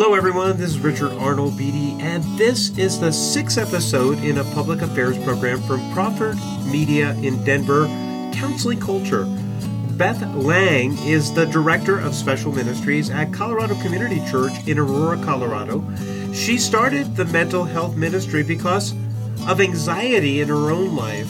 Hello, everyone. This is Richard Arnold Beattie, and this is the sixth episode in a public affairs program from Crawford Media in Denver, Counseling Culture. Beth Lang is the Director of Special Ministries at Colorado Community Church in Aurora, Colorado. She started the mental health ministry because of anxiety in her own life,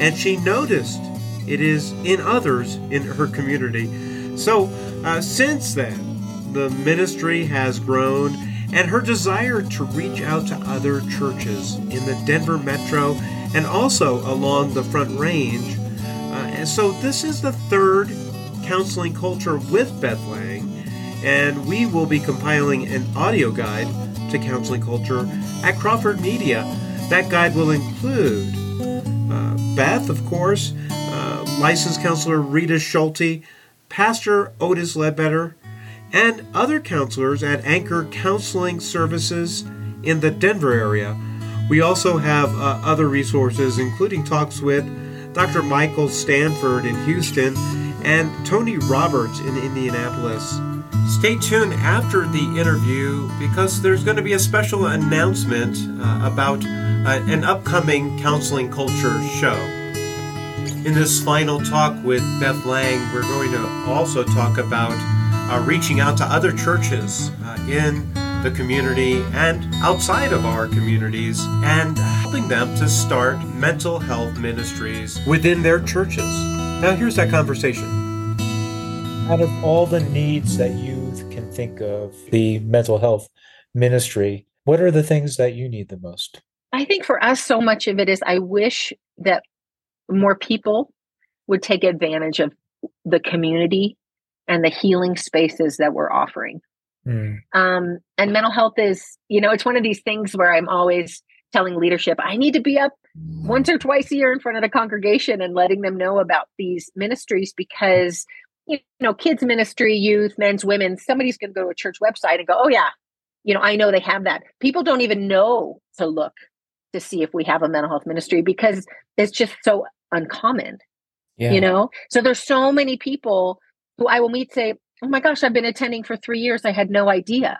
and she noticed it is in others in her community. So, uh, since then, the ministry has grown, and her desire to reach out to other churches in the Denver metro and also along the Front Range and so this is the third counseling culture with Beth Lang, and we will be compiling an audio guide to counseling culture at Crawford Media. That guide will include uh, Beth, of course, uh, licensed counselor Rita Schulte, Pastor Otis Ledbetter, and other counselors at Anchor Counseling Services in the Denver area. We also have uh, other resources, including talks with Dr. Michael Stanford in Houston, and Tony Roberts in Indianapolis. Stay tuned after the interview because there's going to be a special announcement uh, about uh, an upcoming counseling culture show. In this final talk with Beth Lang, we're going to also talk about uh, reaching out to other churches uh, in the community and outside of our communities and helping them to start mental health ministries within their churches. Now, here's that conversation. Out of all the needs that youth can think of, the mental health ministry, what are the things that you need the most? I think for us, so much of it is I wish that more people would take advantage of the community and the healing spaces that we're offering. Mm. Um, and mental health is, you know, it's one of these things where I'm always telling leadership, I need to be up once or twice a year in front of the congregation and letting them know about these ministries because, you know, kids ministry, youth, men's, women, somebody's going to go to a church website and go, oh, yeah, you know, I know they have that. People don't even know to look to see if we have a mental health ministry because it's just so uncommon, yeah. you know? So there's so many people I will meet say, oh my gosh, I've been attending for three years. I had no idea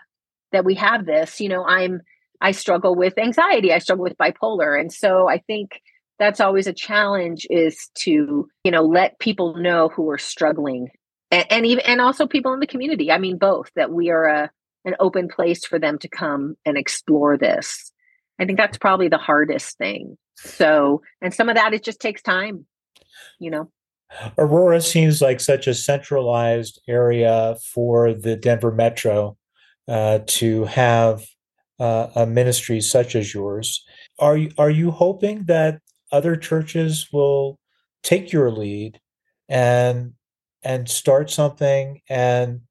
that we have this. You know, I'm, I struggle with anxiety. I struggle with bipolar. And so I think that's always a challenge is to, you know, let people know who are struggling and, and even, and also people in the community. I mean, both that we are a, an open place for them to come and explore this. I think that's probably the hardest thing. So, and some of that it just takes time, you know. Aurora seems like such a centralized area for the Denver Metro uh, to have uh, a ministry such as yours. Are you, are you hoping that other churches will take your lead and and start something? And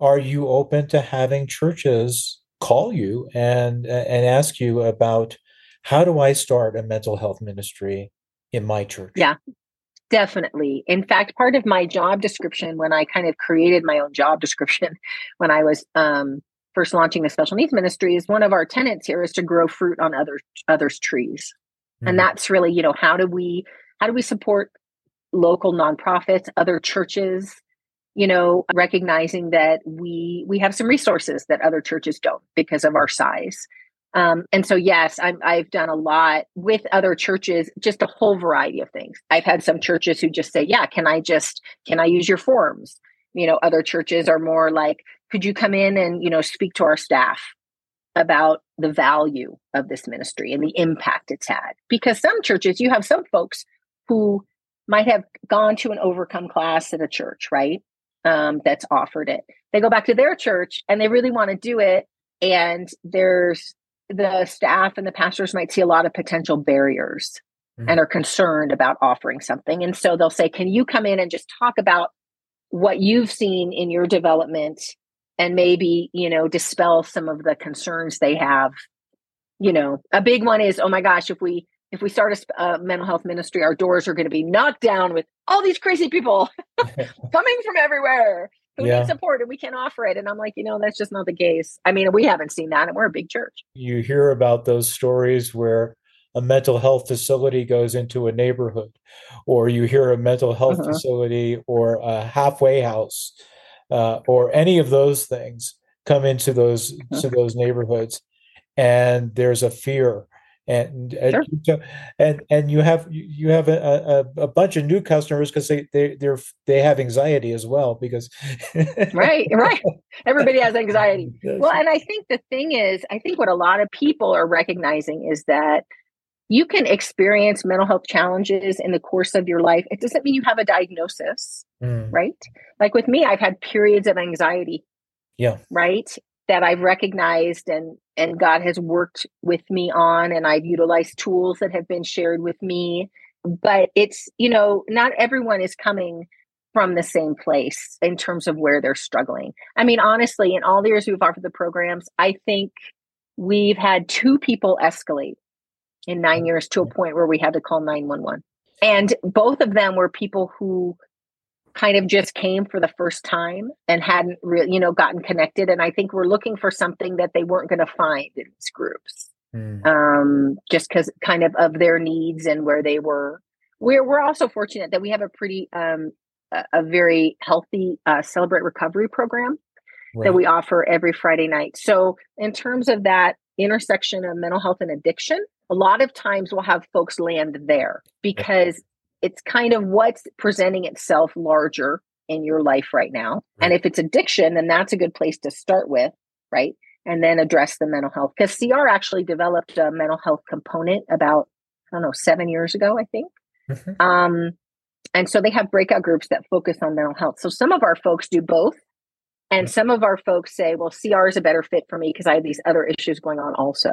are you open to having churches call you and and ask you about how do I start a mental health ministry in my church? Yeah, Definitely. In fact, part of my job description, when I kind of created my own job description, when I was um, first launching the special needs ministry, is one of our tenants here is to grow fruit on other others' trees, mm-hmm. and that's really you know how do we how do we support local nonprofits, other churches, you know, recognizing that we we have some resources that other churches don't because of our size. Um, and so, yes, I'm, I've done a lot with other churches, just a whole variety of things. I've had some churches who just say, "Yeah, can I just can I use your forms?" You know, other churches are more like, "Could you come in and you know speak to our staff about the value of this ministry and the impact it's had?" Because some churches, you have some folks who might have gone to an overcome class at a church, right? Um, that's offered it. They go back to their church and they really want to do it, and there's the staff and the pastors might see a lot of potential barriers mm-hmm. and are concerned about offering something. And so they'll say, Can you come in and just talk about what you've seen in your development and maybe, you know, dispel some of the concerns they have? You know, a big one is, oh my gosh, if we if we start a, a mental health ministry, our doors are going to be knocked down with all these crazy people coming from everywhere who yeah. needs support and we can't offer it. And I'm like, you know, that's just not the case. I mean, we haven't seen that and we're a big church. You hear about those stories where a mental health facility goes into a neighborhood, or you hear a mental health uh-huh. facility or a halfway house, uh, or any of those things. come into those mm-hmm. to those neighborhoods, and there's a fear and and, sure. and and you have you have a, a, a bunch of new customers because they they they're they have anxiety as well because right right. Everybody has anxiety. Well and i think the thing is i think what a lot of people are recognizing is that you can experience mental health challenges in the course of your life. It doesn't mean you have a diagnosis mm. right? Like with me i've had periods of anxiety yeah. right that I've recognized and and God has worked with me on and I've utilized tools that have been shared with me but it's you know not everyone is coming from the same place in terms of where they're struggling. I mean honestly in all the years we've offered the programs I think we've had two people escalate in 9 mm, years to a point where we had to call 911. And both of them were people who kind of just came for the first time and hadn't really, you know, gotten connected. And I think we're looking for something that they weren't going to find in these groups, mm. um, just because kind of of their needs and where they were. We're we're also fortunate that we have a pretty um, a, a very healthy uh, celebrate recovery program right. that we offer every Friday night. So in terms of that intersection of mental health and addiction, a lot of times we'll have folks land there because it's kind of what's presenting itself larger in your life right now. Right. And if it's addiction, then that's a good place to start with, right? And then address the mental health. Because CR actually developed a mental health component about, I don't know, seven years ago, I think. Mm-hmm. Um, and so they have breakout groups that focus on mental health. So some of our folks do both. And mm-hmm. some of our folks say, well, CR is a better fit for me because I have these other issues going on also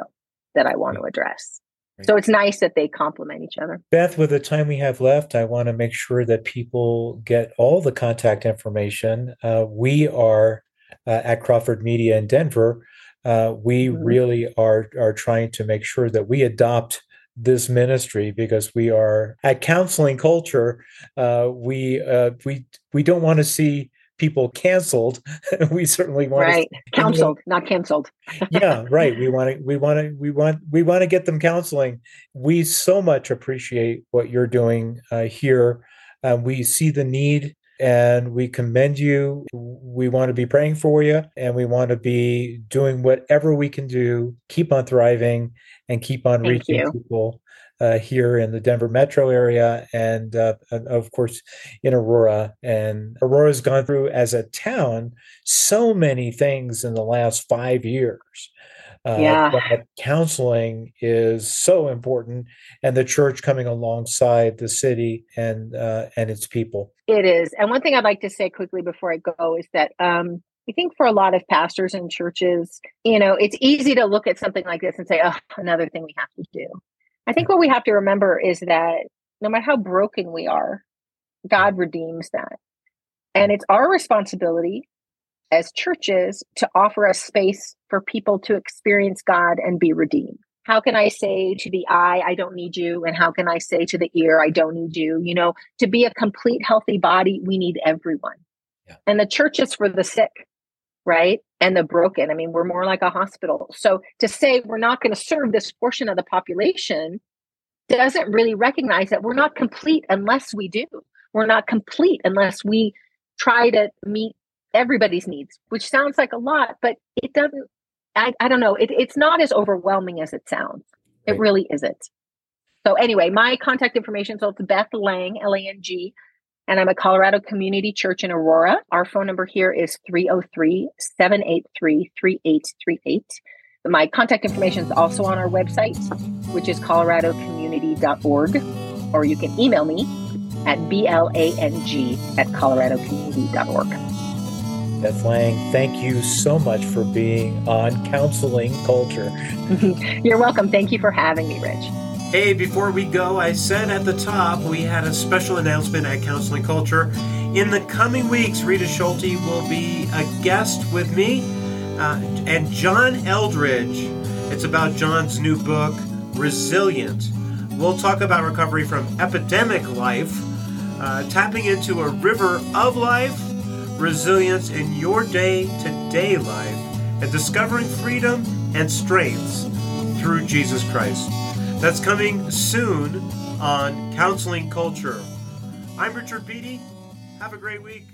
that I want to address. So it's nice that they complement each other. Beth, with the time we have left, I want to make sure that people get all the contact information. Uh, we are uh, at Crawford Media in Denver. Uh, we mm-hmm. really are are trying to make sure that we adopt this ministry because we are at counseling culture. Uh, we uh, we we don't want to see people canceled. we certainly want right to, counseled, you know, not canceled. yeah, right. We want to we want to we want we want to get them counseling. We so much appreciate what you're doing uh, here. Uh, we see the need and we commend you. We want to be praying for you and we want to be doing whatever we can do. Keep on thriving and keep on Thank reaching you. people uh, here in the Denver metro area and, uh, of course, in Aurora. And Aurora's gone through, as a town, so many things in the last five years. Uh, yeah. counseling is so important, and the church coming alongside the city and uh, and its people. It is, and one thing I'd like to say quickly before I go is that um, I think for a lot of pastors and churches, you know, it's easy to look at something like this and say, "Oh, another thing we have to do." I think what we have to remember is that no matter how broken we are, God redeems that. And it's our responsibility as churches to offer a space for people to experience God and be redeemed. How can I say to the eye, I don't need you? And how can I say to the ear, I don't need you? You know, to be a complete healthy body, we need everyone. Yeah. And the church is for the sick, right? And the broken. I mean, we're more like a hospital. So to say we're not going to serve this portion of the population doesn't really recognize that we're not complete unless we do. We're not complete unless we try to meet everybody's needs, which sounds like a lot, but it doesn't. I, I don't know. It, it's not as overwhelming as it sounds. It really isn't. So anyway, my contact information. So it's Beth Lang, L A N G, and I'm a Colorado Community Church in Aurora. Our phone number here is 303 783 3838. My contact information is also on our website, which is coloradocommunity.org, or you can email me at blang at coloradocommunity.org. Beth Lang, thank you so much for being on Counseling Culture. You're welcome. Thank you for having me, Rich. Hey, before we go, I said at the top we had a special announcement at Counseling Culture. In the coming weeks, Rita Schulte will be a guest with me uh, and John Eldredge. It's about John's new book, Resilient. We'll talk about recovery from epidemic life, uh, tapping into a river of life, resilience in your day to day life, and discovering freedom and strengths through Jesus Christ. That's coming soon on Counseling Culture. I'm Richard Beattie. Have a great week.